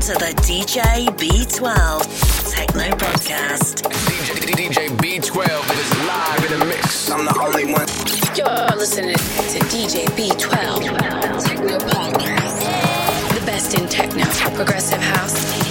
to the DJ B12 Techno Podcast. DJ, DJ B12 is live in the mix. I'm the only one. You're listening to DJ B12 Techno Podcast. The best in techno, progressive house,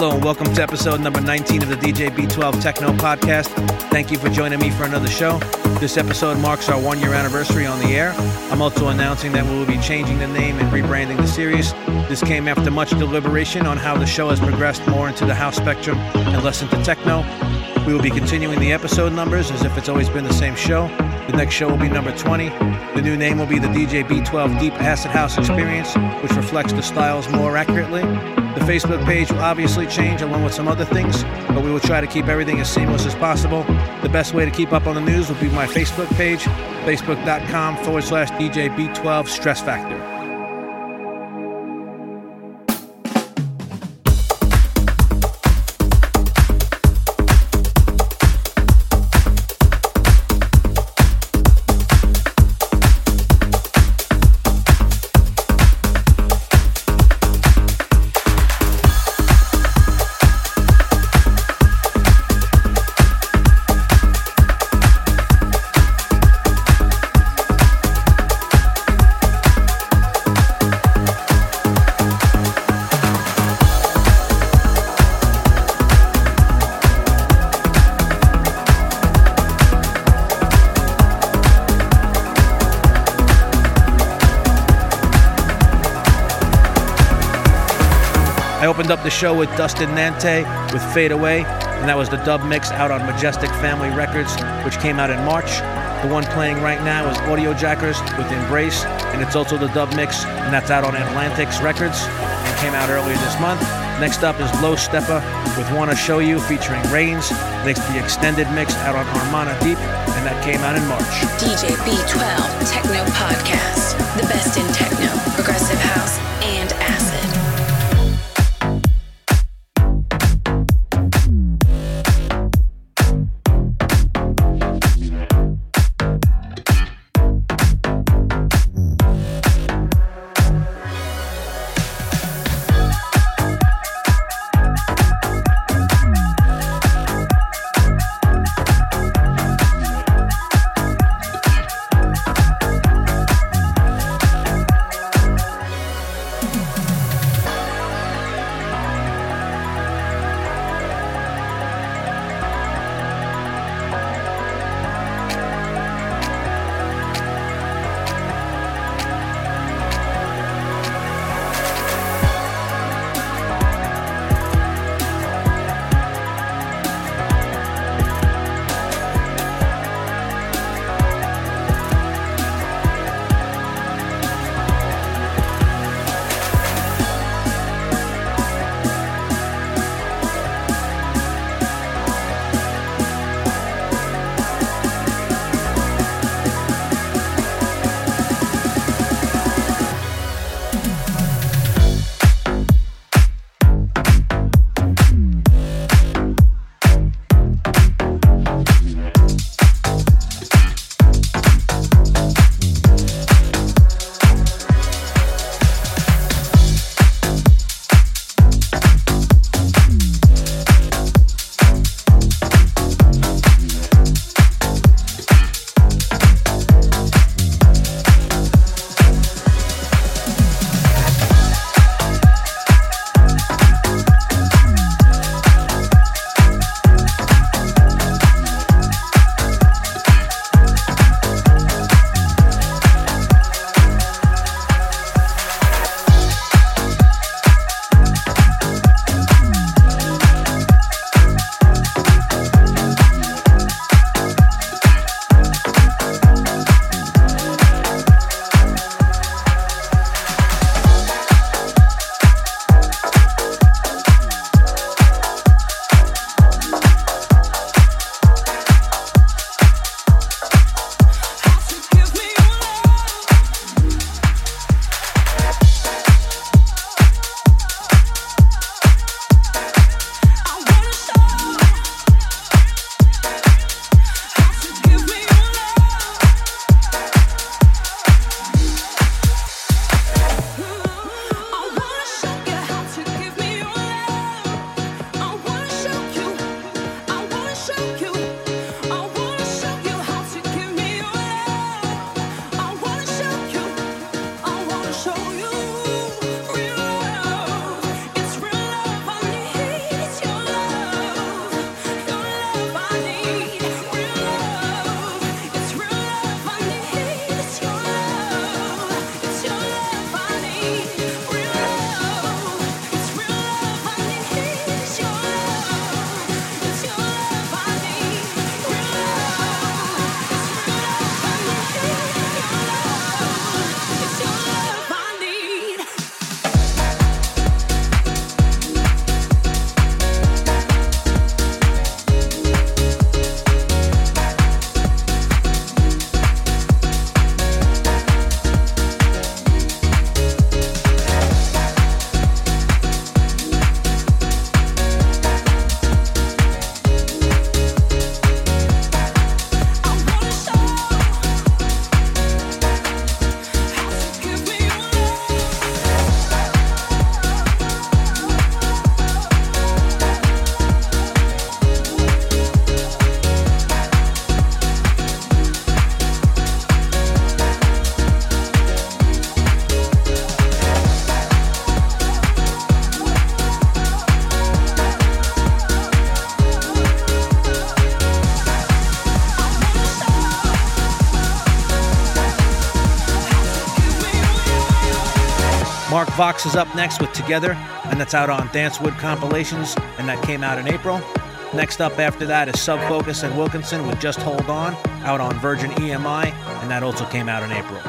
Hello and welcome to episode number 19 of the DJ B12 Techno Podcast. Thank you for joining me for another show. This episode marks our one year anniversary on the air. I'm also announcing that we will be changing the name and rebranding the series. This came after much deliberation on how the show has progressed more into the house spectrum and less into techno. We will be continuing the episode numbers as if it's always been the same show. The next show will be number 20. The new name will be the DJ B12 Deep Acid House Experience, which reflects the styles more accurately. The Facebook page will obviously change along with some other things, but we will try to keep everything as seamless as possible. The best way to keep up on the news will be my Facebook page, facebook.com forward slash DJ B12 Stress Factor. Up the show with Dustin Nantais with Fade Away, and that was the dub mix out on Majestic Family Records, which came out in March. The one playing right now is Audio Jackers with Embrace, and it's also the dub mix, and that's out on Atlantics Records, and came out earlier this month. Next up is Low Stepper with Wanna Show You featuring Rains. Next, the extended mix out on Armada Deep, and that came out in March. DJ B12 Techno Podcast. The best in techno, progressive house, and Vox is up next with Together, and that's out on Dancewood Compilations, and that came out in April. Next up after that is Sub Focus and Wilkinson with Just Hold On, out on Virgin EMI, and that also came out in April.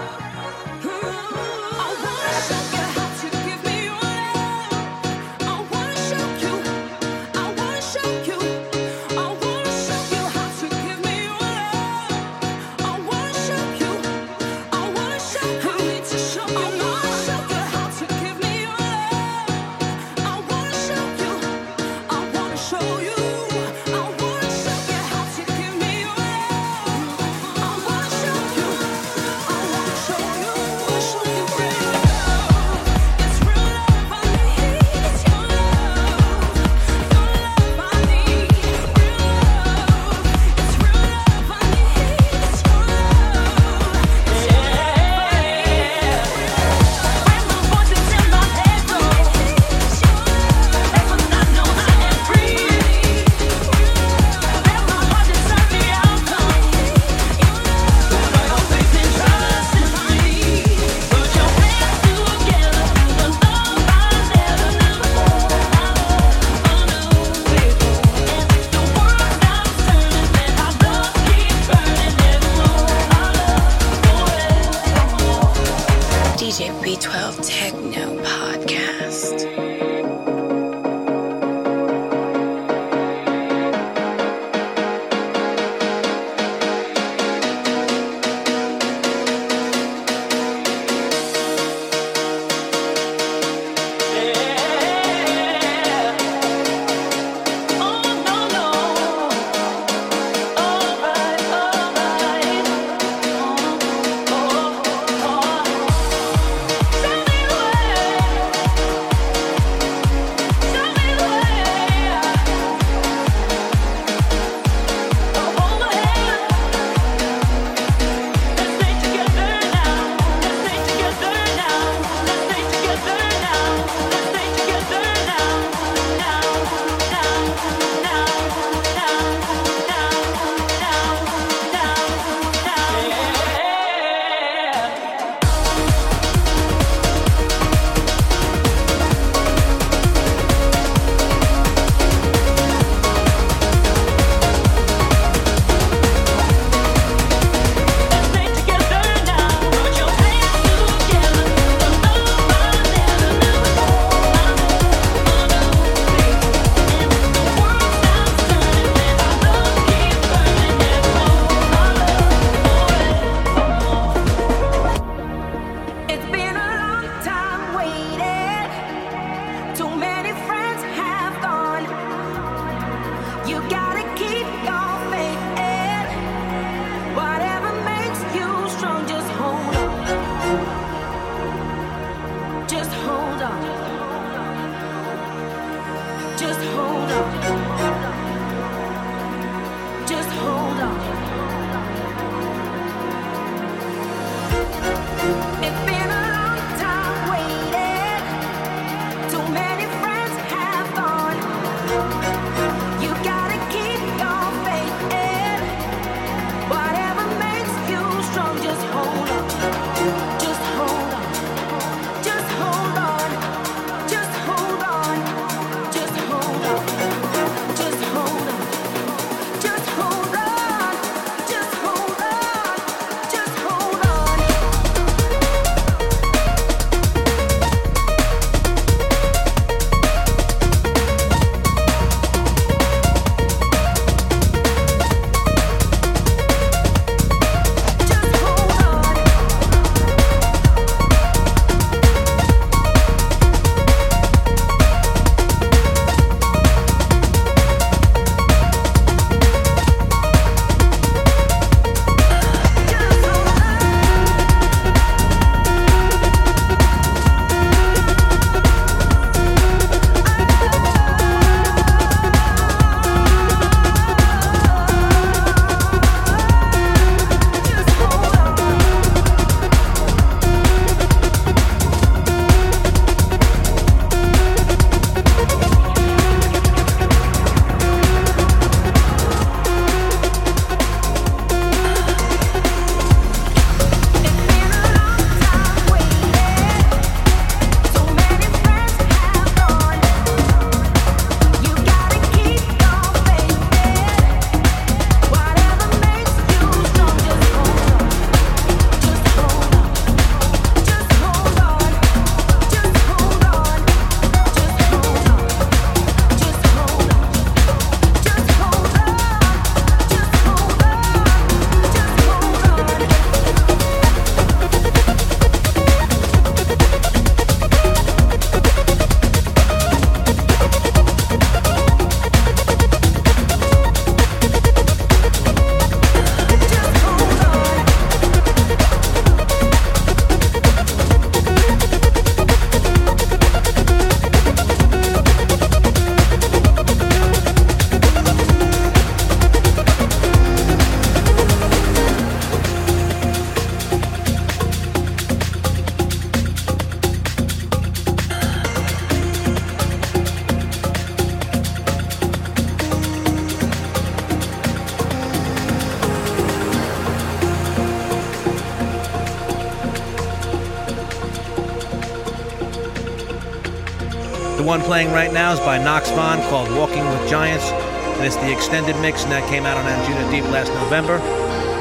Playing right now is by Nox Vahn called Walking with Giants, and it's the extended mix, and that came out on Anjuna Deep last November.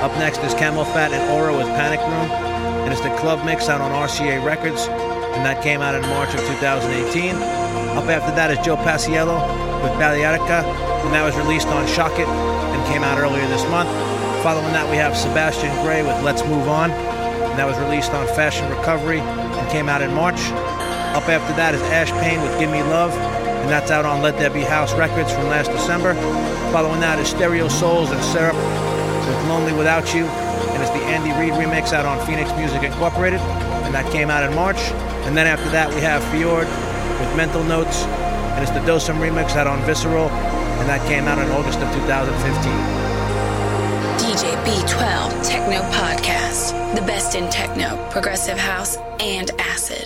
Up next is CamelPhat and Au/Ra with Panic Room, and it's the club mix out on RCA Records, and that came out in March of 2018. Up after that is Joe Paciello with Balearica, and that was released on Shock It and came out earlier this month. Following that, we have Sebastian Gray with Let's Move On, and that was released on Fashion Recovery and came out in March. Up after that is Ash Payne with Give Me Love, and that's out on Let There Be House Records from last December. Following that is Stereo Souls and Syrup with Lonely Without You, and it's the Andy Reid remix out on Phoenix Music Incorporated, and that came out in March. And then after that, we have Fjord with Mental Notes, and it's the Dosem remix out on Visceral, and that came out in August of 2015. DJ B12 Techno Podcast. The best in techno, progressive house, and acid.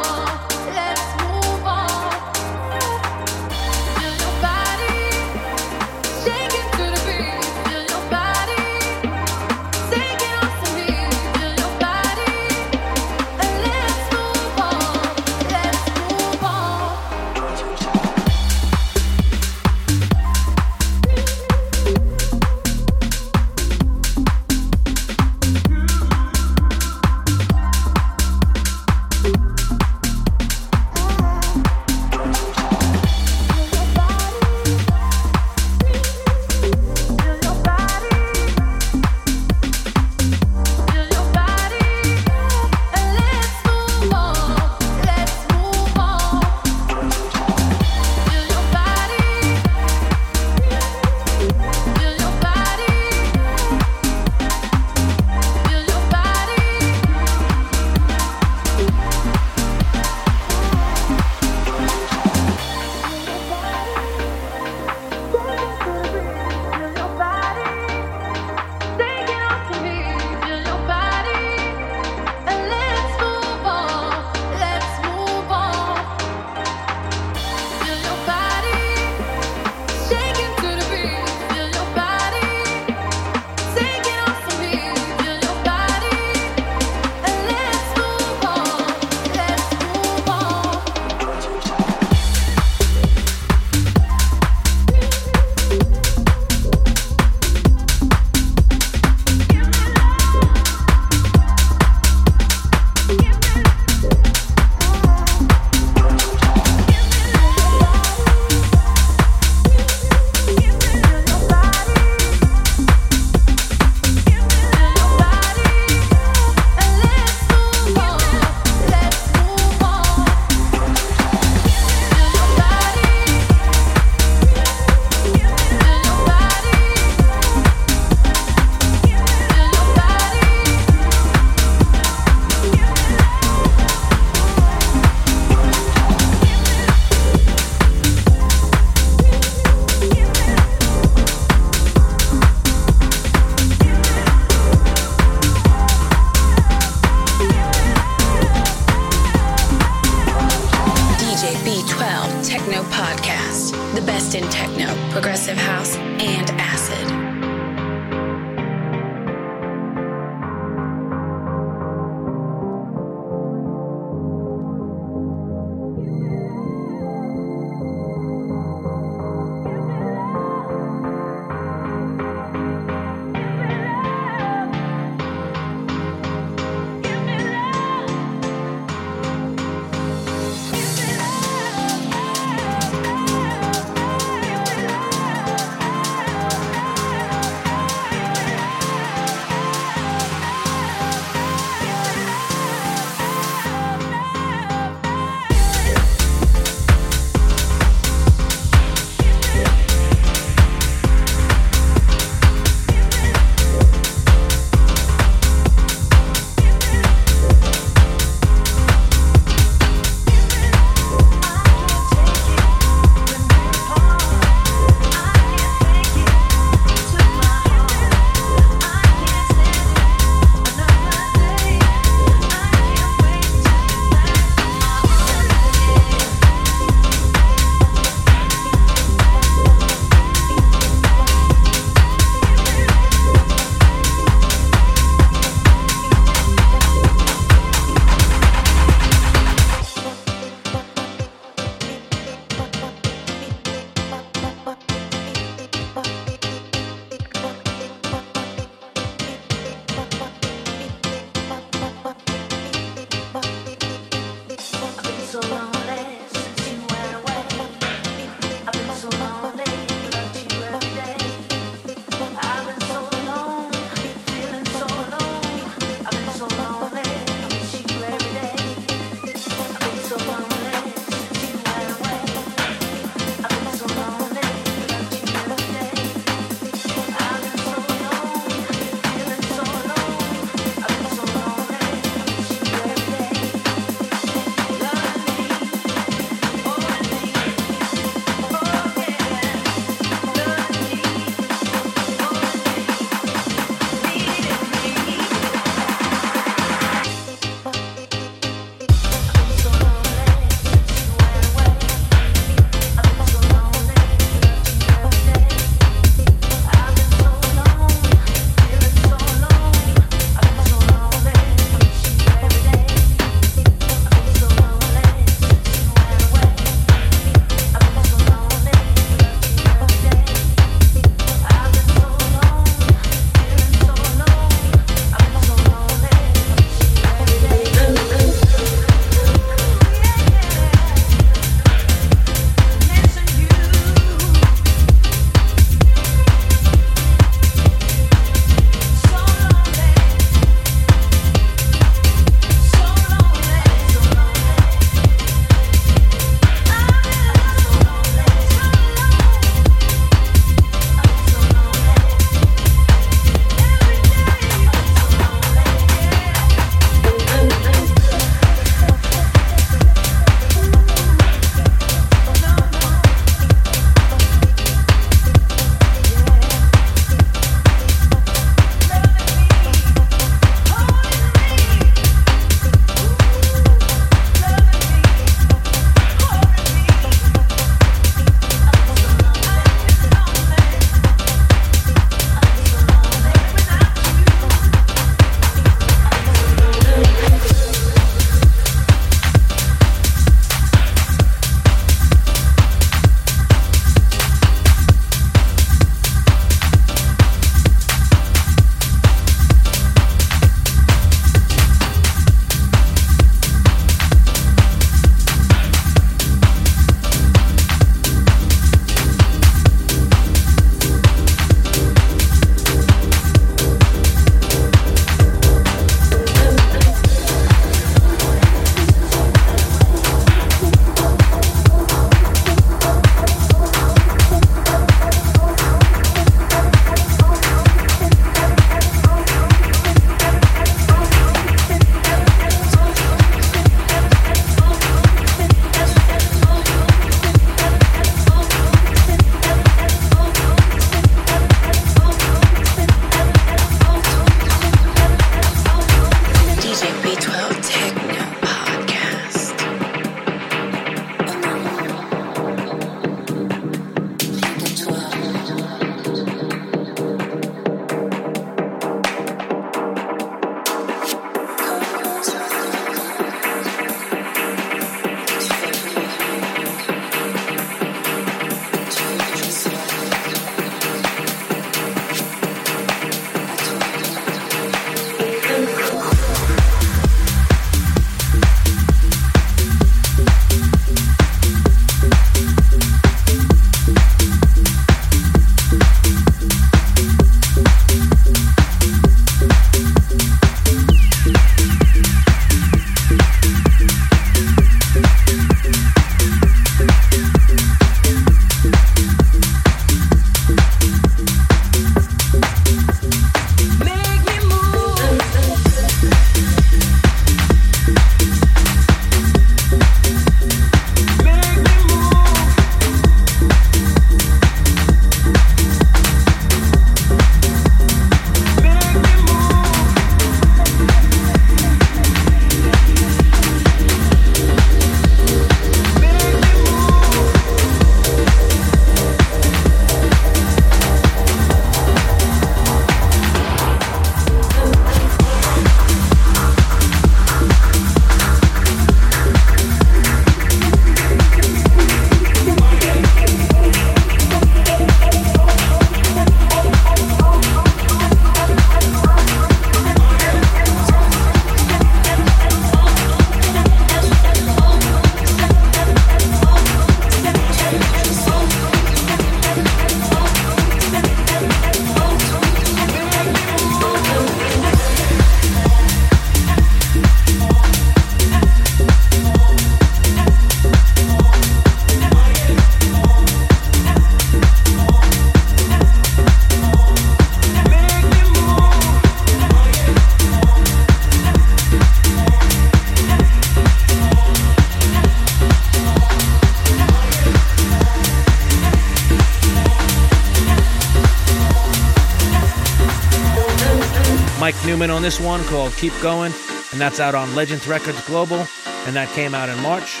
This one called Keep Going, and that's out on Legends Records Global, and that came out in March.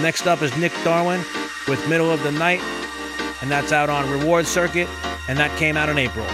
Next up is Nick Darwin with Middle of the Night, and that's out on Reward Circuit, and that came out in April.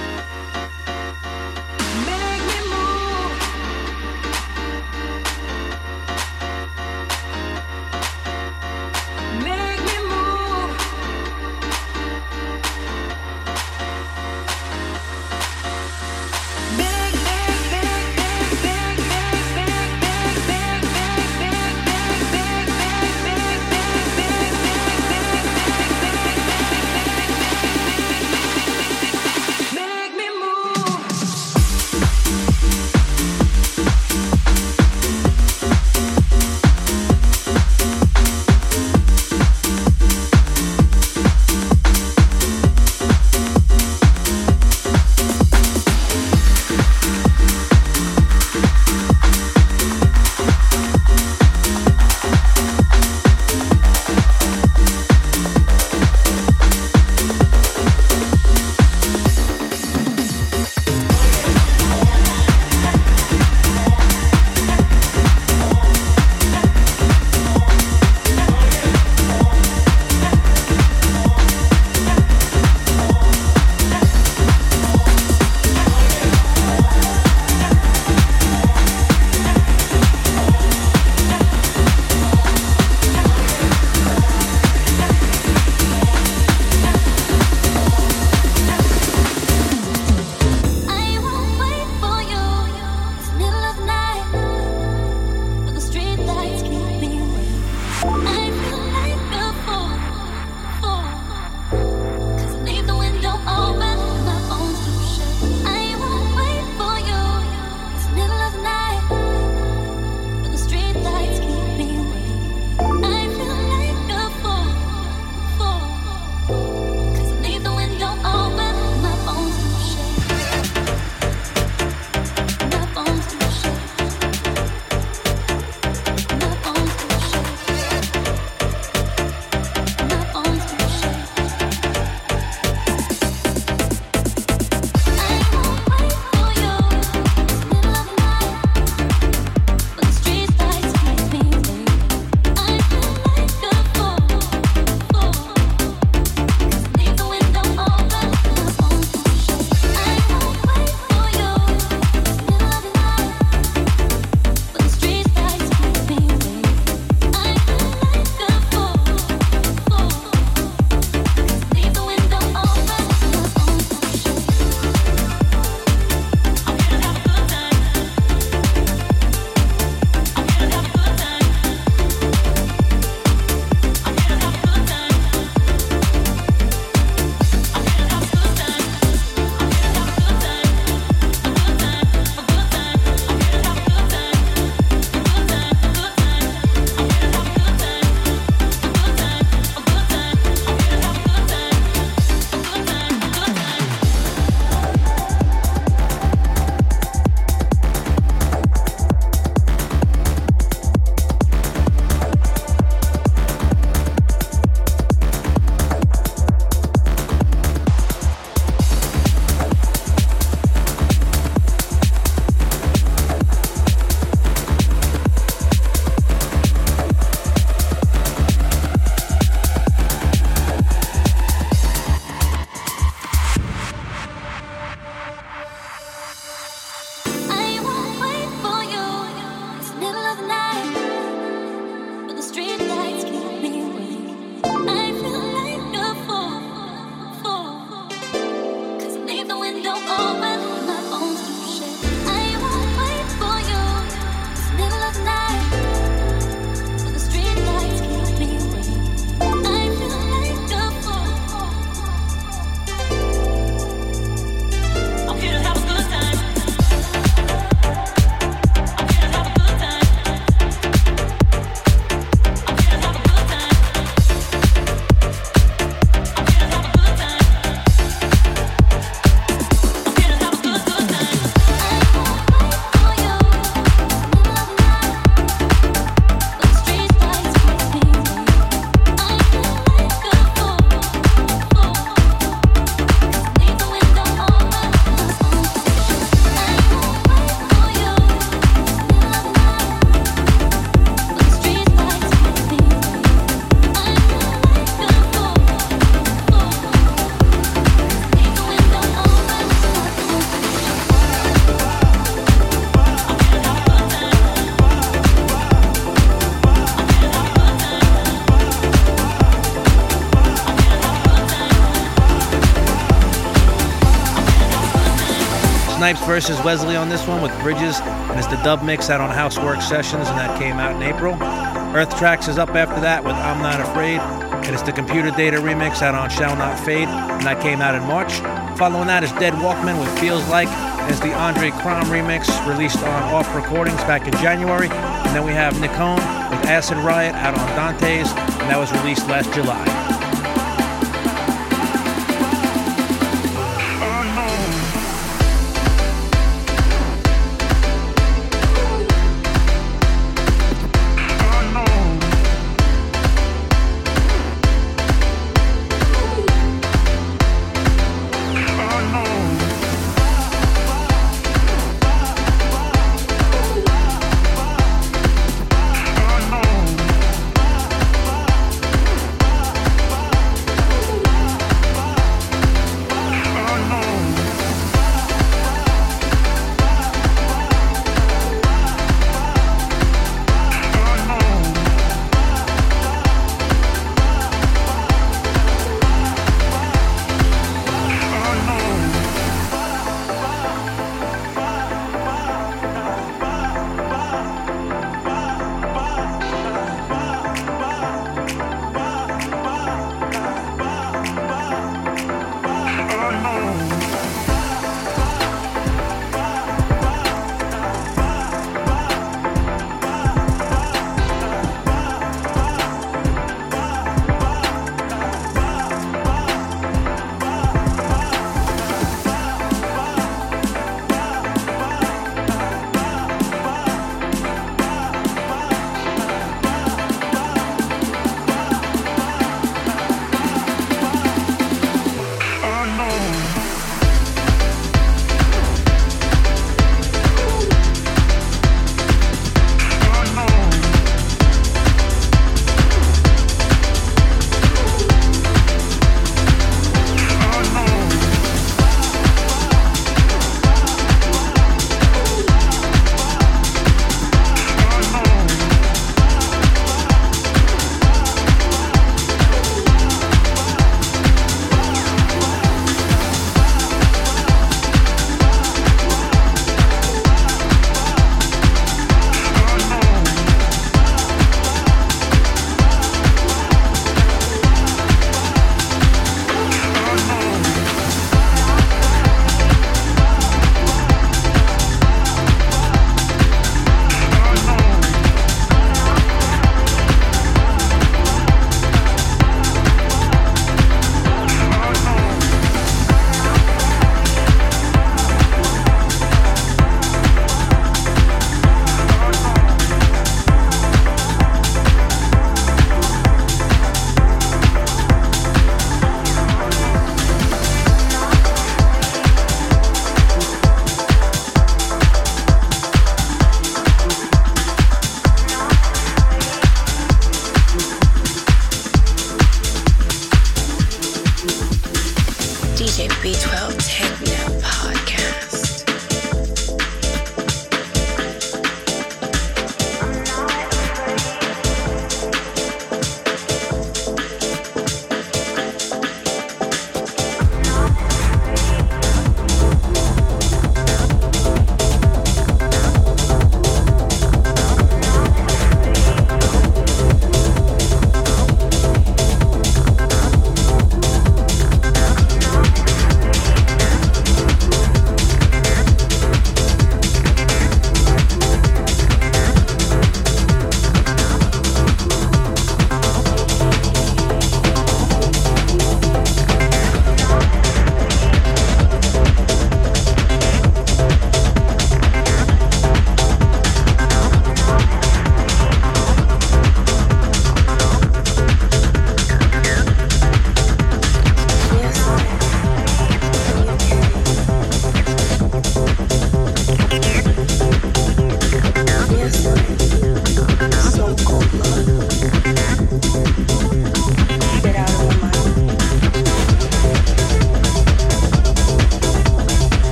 Snipes versus Wesley on this one with Bridges, and it's the dub mix out on Housework Sessions, and that came out in April. Earth Trax is up after that with I'm Not Afraid, and it's the Computer Data remix out on Shall Not Fade, and that came out in March. Following that is Dead Walkman with Feels Like, and it's the Andre Crom remix released on Off Recordings back in January. And then we have Nicone with Acid Riot out on Dantze, and that was released last July.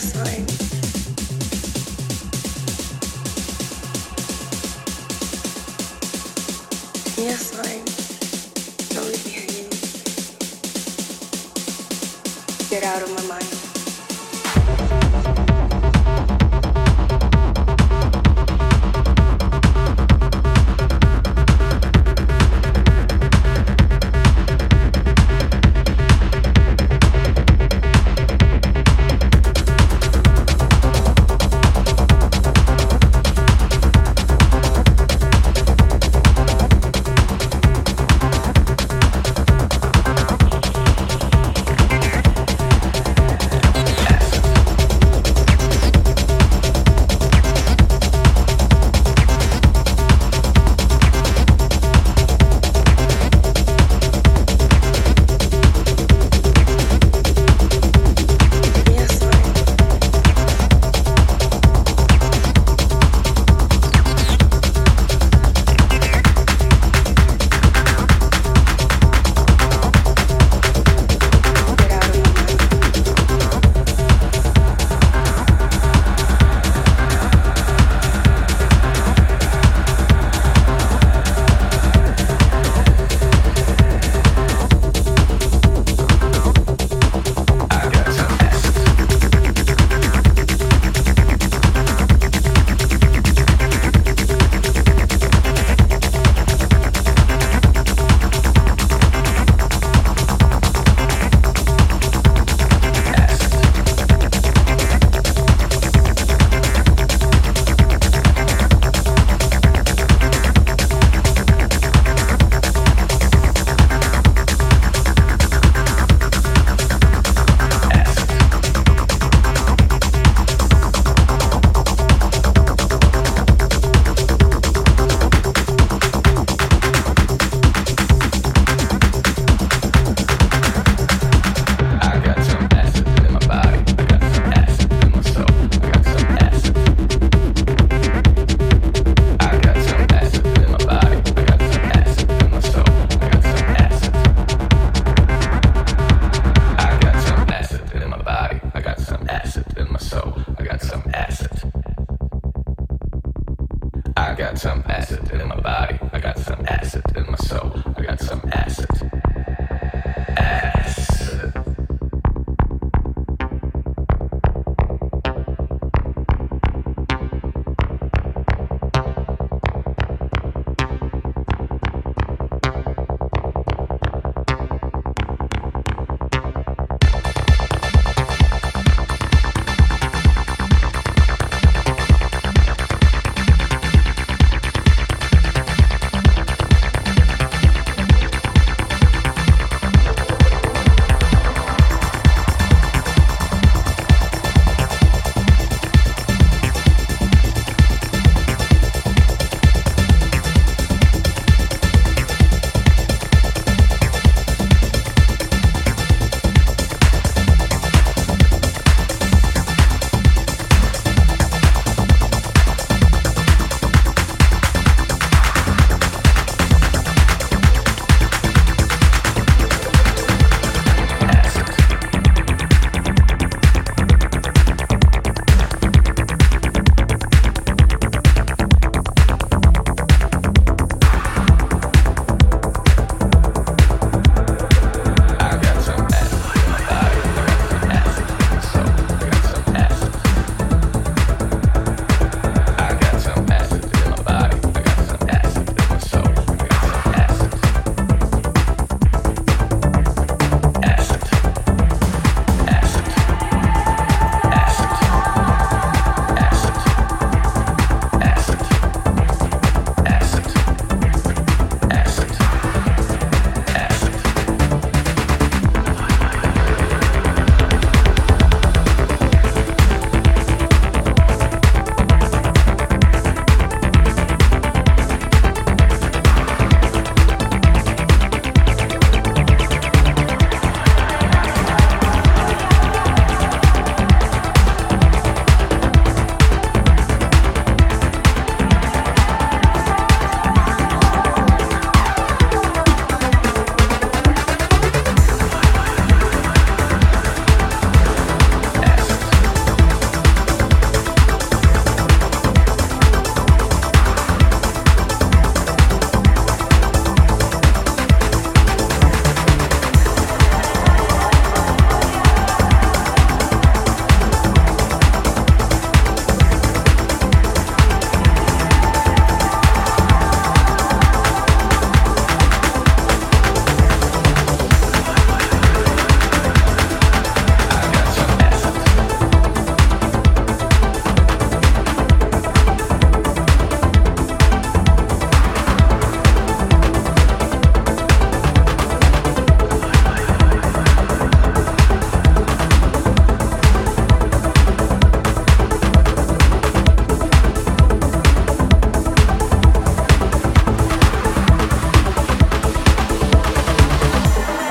whistling.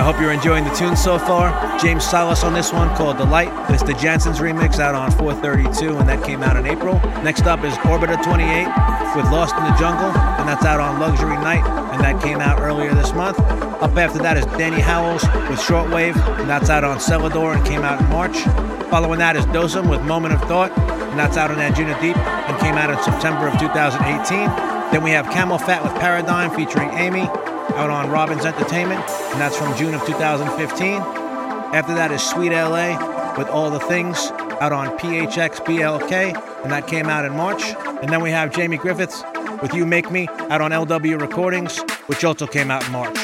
Hope you're enjoying the tune so far. James Salas on this one called The Light. The Jansen's remix out on 432, and that came out in April. Next up is Orbiter 28 with Lost in the Jungle, and that's out on Luxury Night, and that came out earlier this month. Up after that is Danny Howells with Shortwave, and that's out on Celador and came out in March. Following that is Dosem with Moment of Thought, and that's out on Anjuna Deep and came out in September of 2018. Then we have CamelPhat with Paradigm featuring Amy, out on Robbins Entertainment, and that's from June of 2015. After that is Sweet LA with All the Things out on PHX BLK, and that came out in March. And then we have Jamie Griffiths with You Make Me out on LW Recordings, which also came out in March.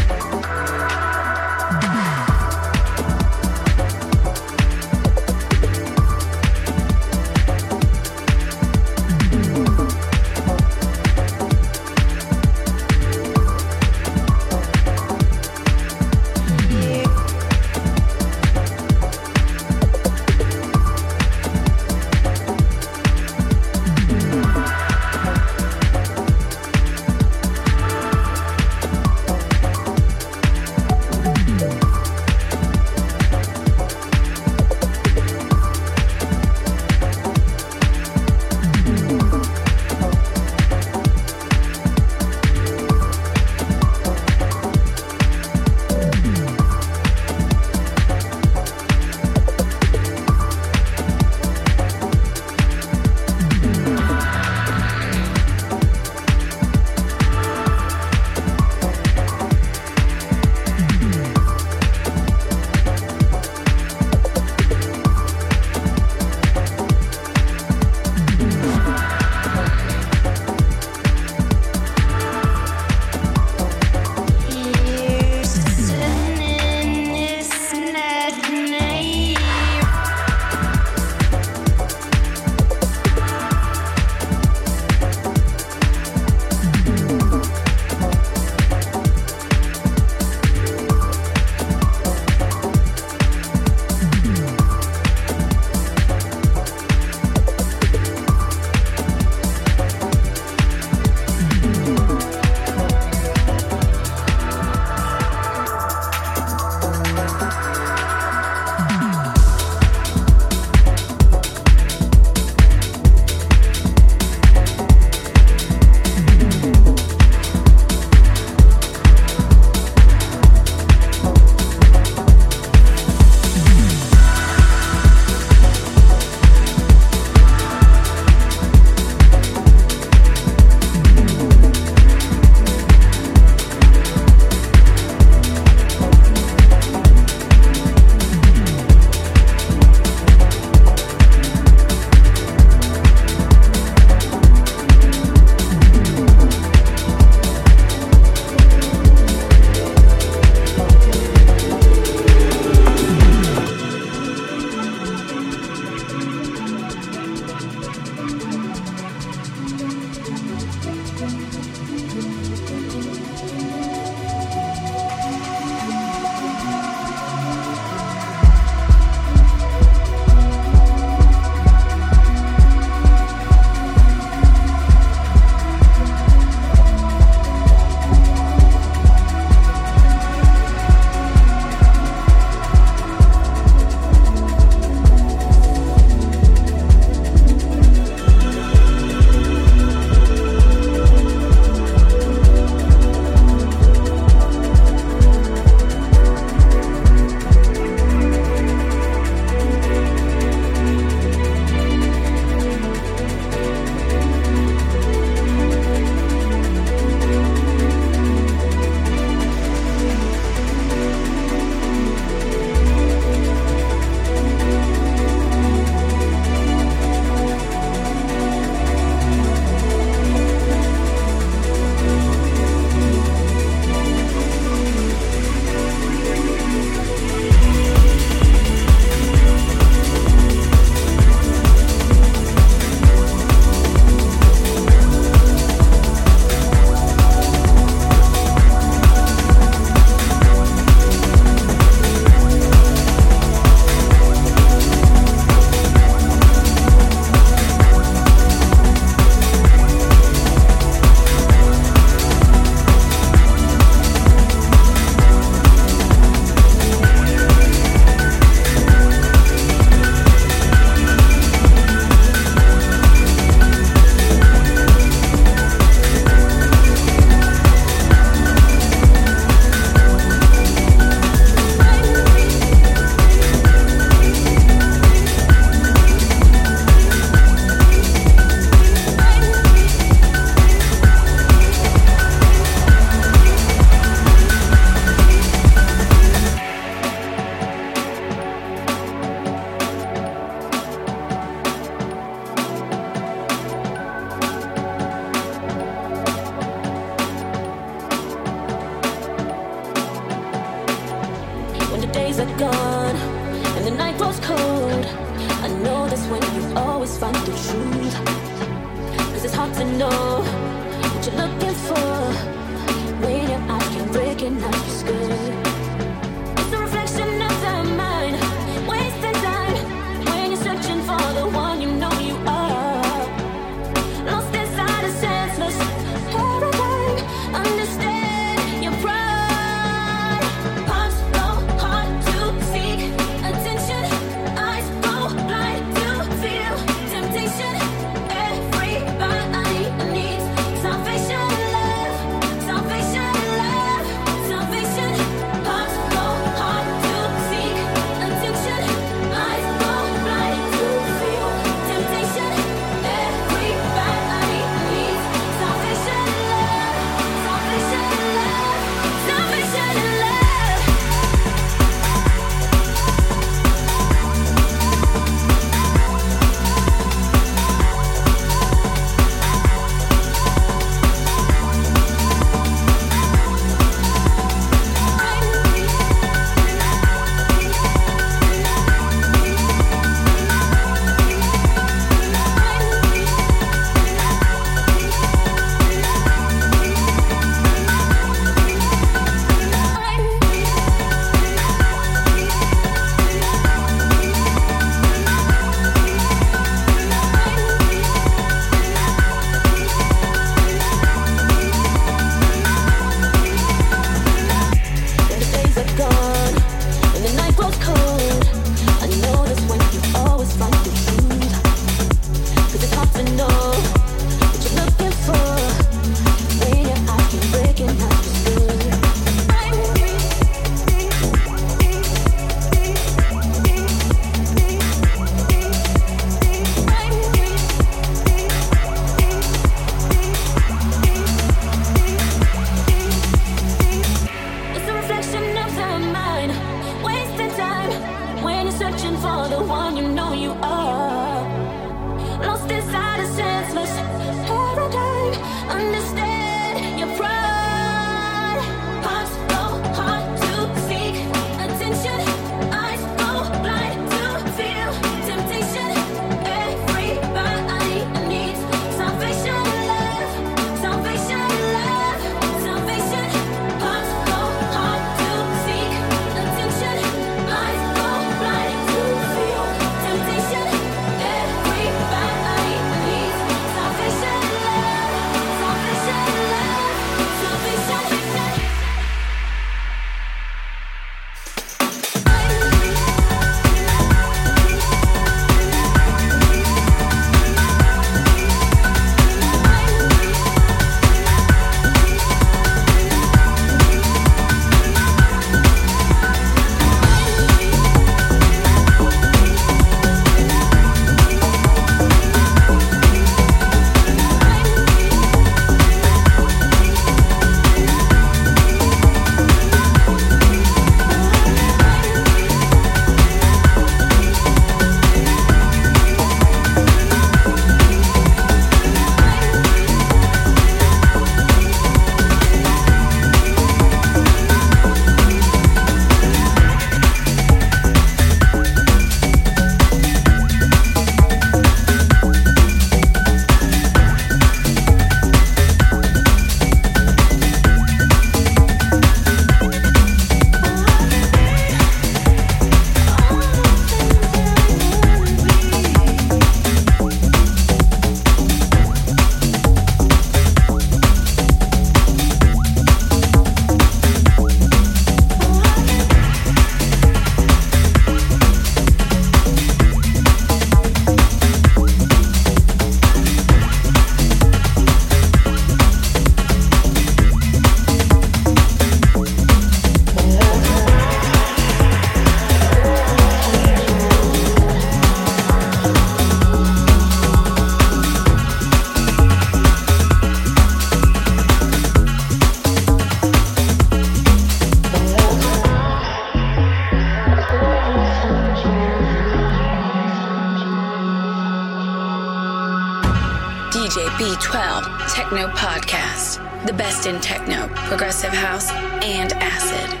Techno Podcast. The best in techno, progressive house, and acid.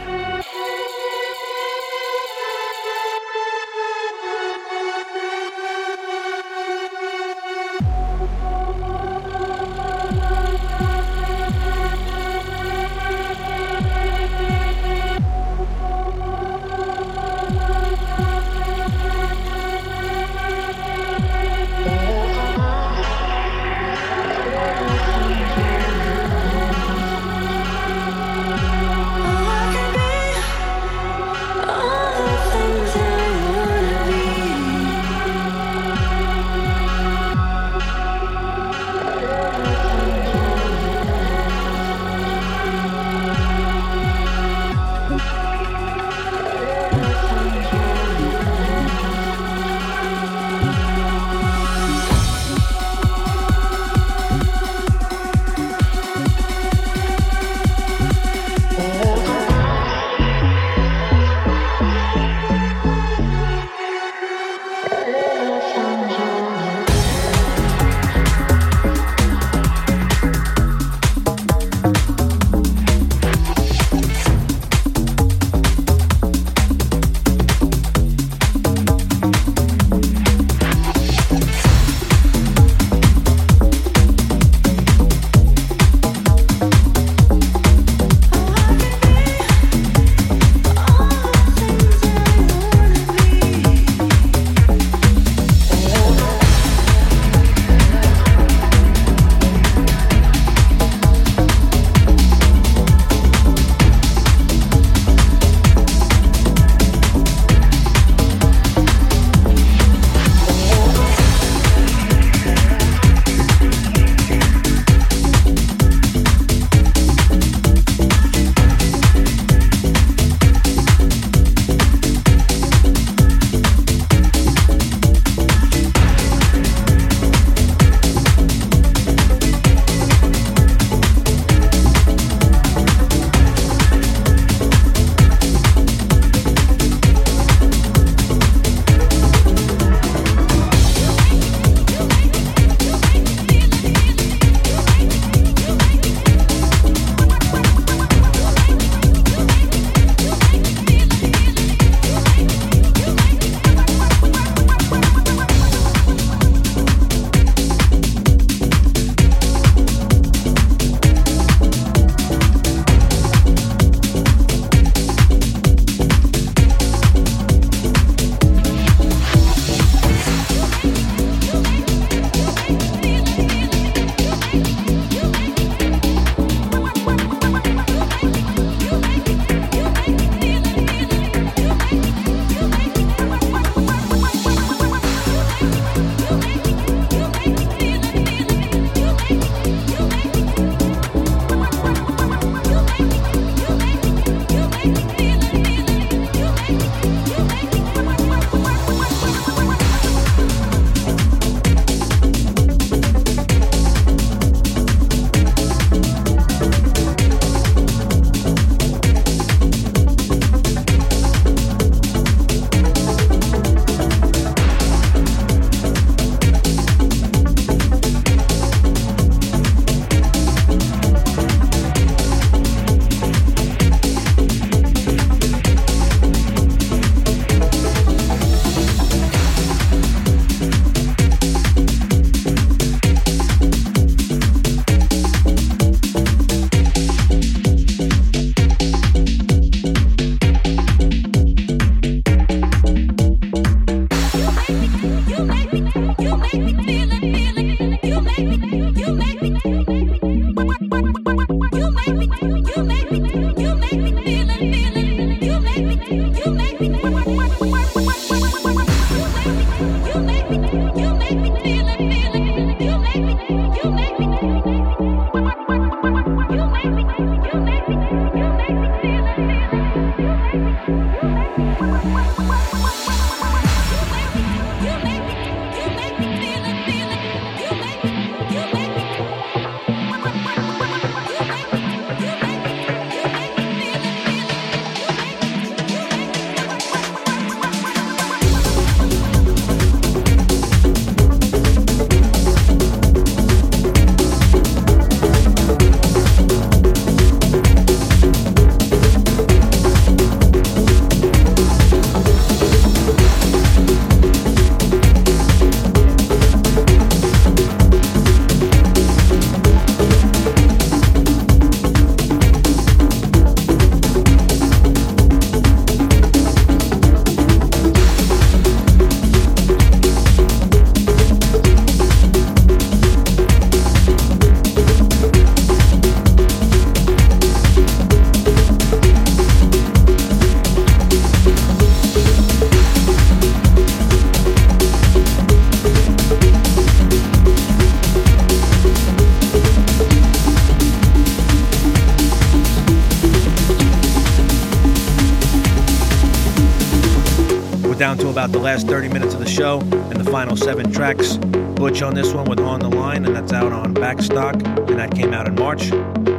Last 30 minutes of the show and the final seven tracks. Butch on this one with On the Line, and that's out on Backstock, and that came out in March.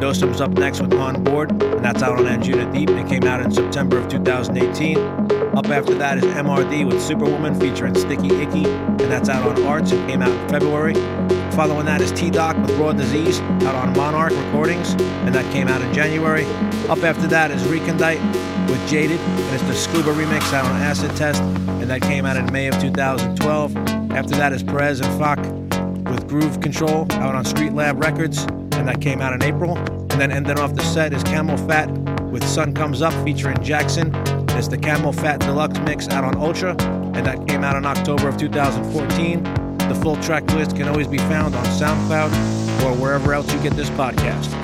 Dosem's up next with On Board, and that's out on Anjunadeep, and came out in September of 2018. Up after that is MRD with Superwoman featuring Sticky Icky, and that's out on Arts, and came out in February. Following that is T Doc with Raw Disease, out on Monarch Recordings, and that came out in January. Up after that is Recondite with Jaded, and it's the Scuba remix out on Acid Test, and that came out in May of 2012. After that is Perez and Fock with Groove Control out on Street Lab Records, and that came out in April. And then ending off the set is CamelPhat with Sun Comes Up featuring Jackson. It's the CamelPhat Deluxe mix out on Ultra, and that came out in October of 2014. The full track list can always be found on SoundCloud or wherever else you get this podcast.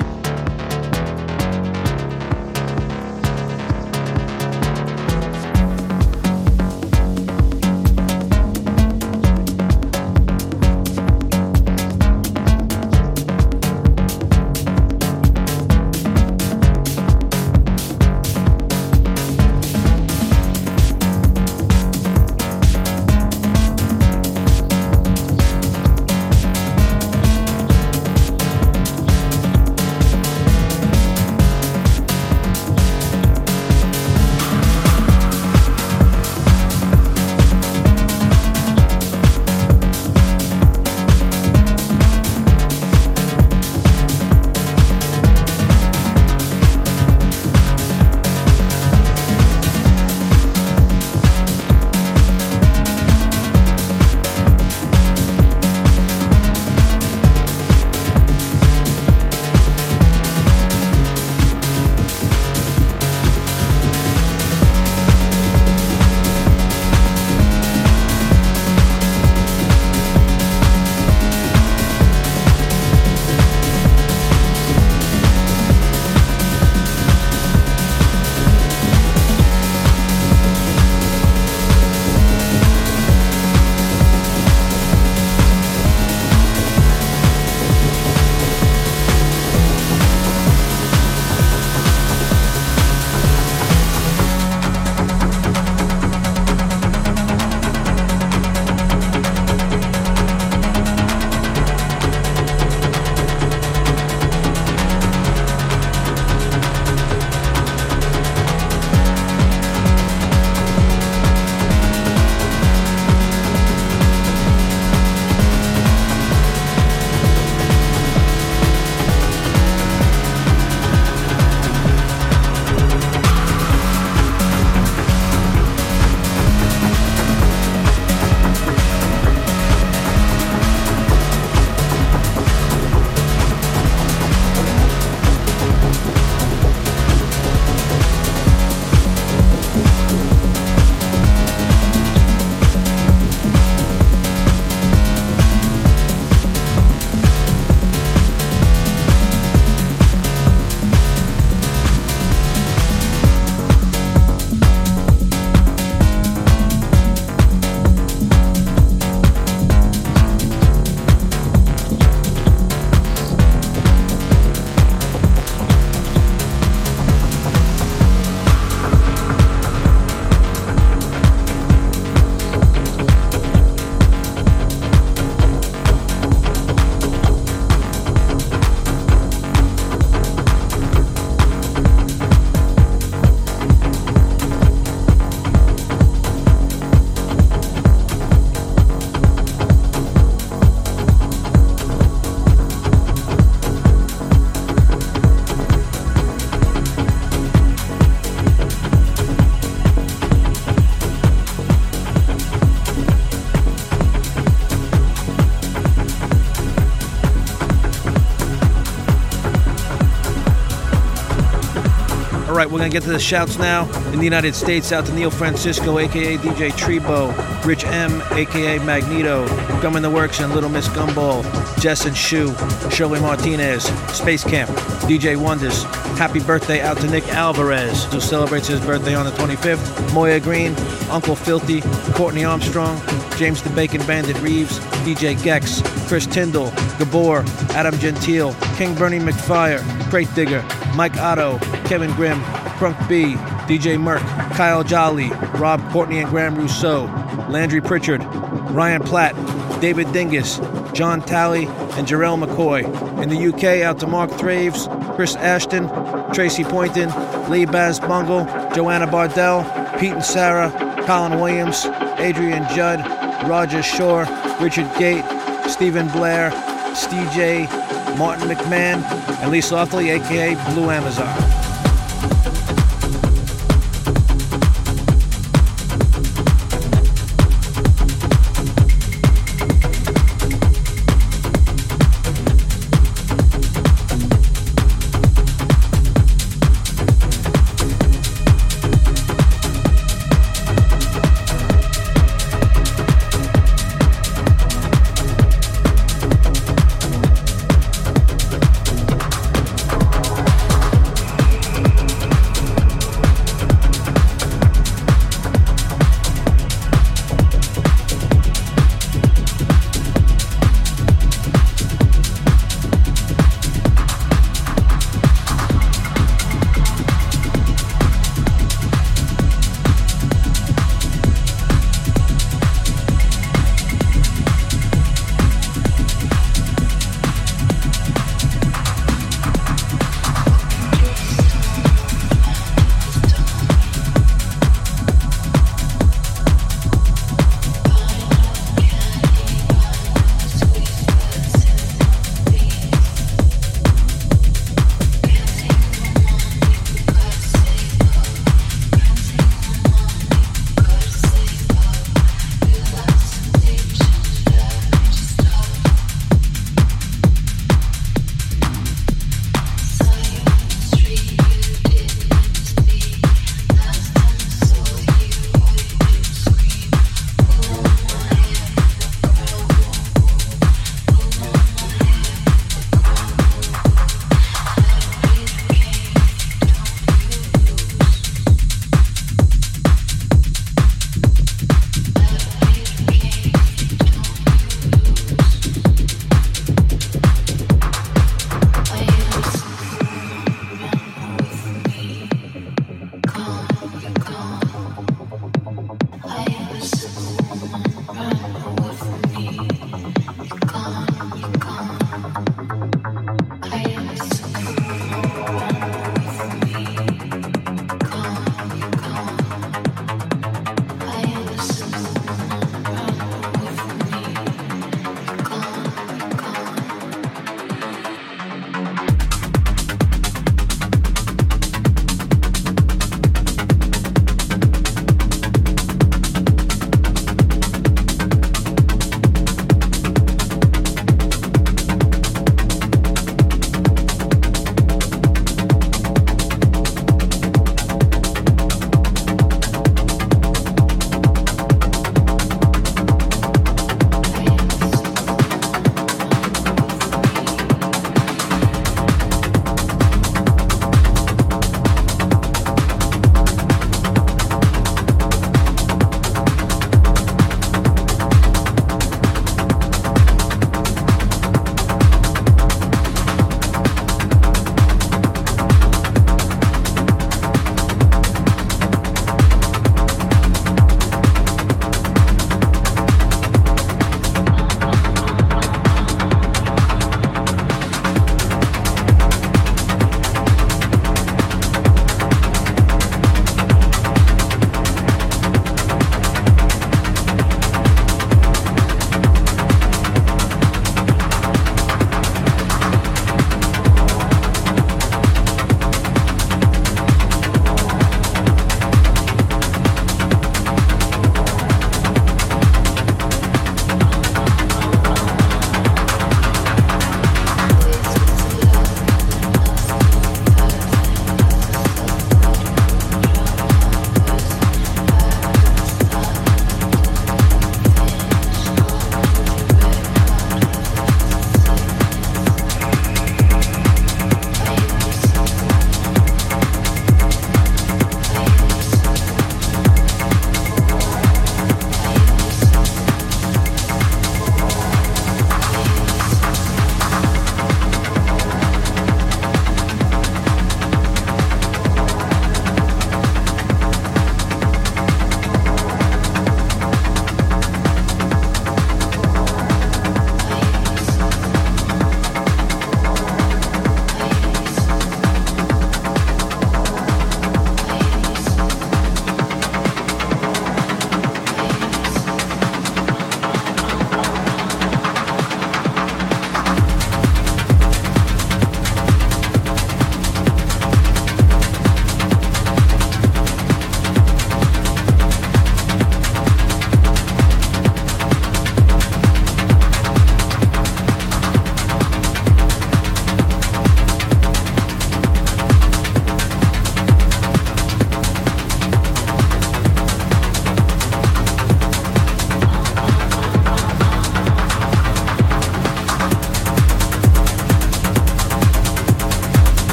Right, we're to get to the shouts now. In the United States, out to Neil Francisco, aka DJ Trebo, Rich M, aka Magneto, Gum in the Works and Little Miss Gumball, Jess and Shu, Shirley Martinez, Space Camp, DJ Wonders. Happy birthday out to Nick Alvarez, who celebrates his birthday on the 25th. Moya Green, Uncle Filthy, Courtney Armstrong, James the Bacon Bandit Reeves, DJ Gex, Chris Tyndall, Gabor, Adam Gentile, King Bernie McFire, Crate Digger, Mike Otto, Kevin Grimm, Crunk B, DJ Merck, Kyle Jolly, Rob Courtney and Graham Rousseau, Landry Pritchard, Ryan Platt, David Dingus, John Talley, and Jarrell McCoy. In the UK, out to Mark Thraves, Chris Ashton, Tracy Poynton, Lee Baz Bungle, Joanna Bardell, Pete and Sarah, Colin Williams, Adrian Judd, Roger Shore, Richard Gate, Stephen Blair, Steve J, Martin McMahon, and Lee Softly, aka Blue Amazon.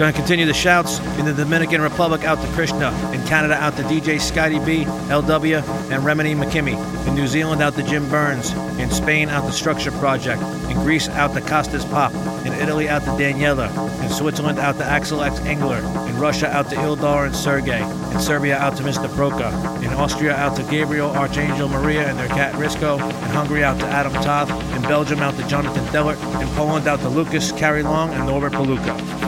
Gonna continue the shouts in the Dominican Republic out to Krishna, in Canada out to DJ Scotty B, LW, and Remedy McKimmy, in New Zealand out to Jim Burns, in Spain out to Structure Project, in Greece out to Costas Pop, in Italy out to Daniela, in Switzerland out to Axel X Engler, in Russia out to Ildar and Sergey, in Serbia out to Mr. Proka, in Austria out to Gabriel, Archangel Maria, and their cat Risco, in Hungary out to Adam Toth, in Belgium out to Jonathan Dellert, in Poland out to Lucas Carry Long and Norbert Paluca.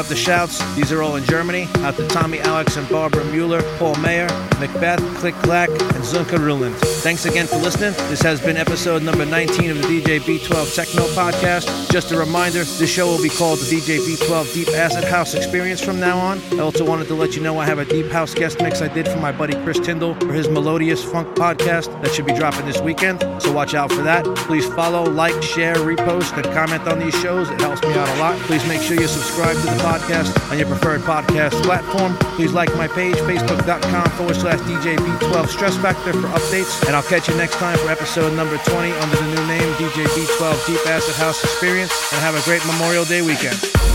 Up the shouts. These are all in Germany. Out to Tommy, Alex, and Barbara Mueller, Paul Mayer, Macbeth, Click Clack, and Zunka Ruland. Thanks again for listening. This has been episode number 19 of the DJ B12 Techno Podcast. Just a reminder, this show will be called the DJ B12 Deep Acid House Experience from now on. I also wanted to let you know I have a Deep House guest mix I did for my buddy Chris Tyndall for his Melodious Funk podcast that should be dropping this weekend. So watch out for that. Please follow, like, share, repost, and comment on these shows. It helps me out a lot. Please make sure you subscribe to the podcast on your preferred podcast platform. Please like my page, facebook.com forward slash DJ B12 Stress Factor for updates. And I'll catch you next time for episode number 20 under the new name DJ B12 Deep Acid House Experience. And have a great Memorial Day weekend.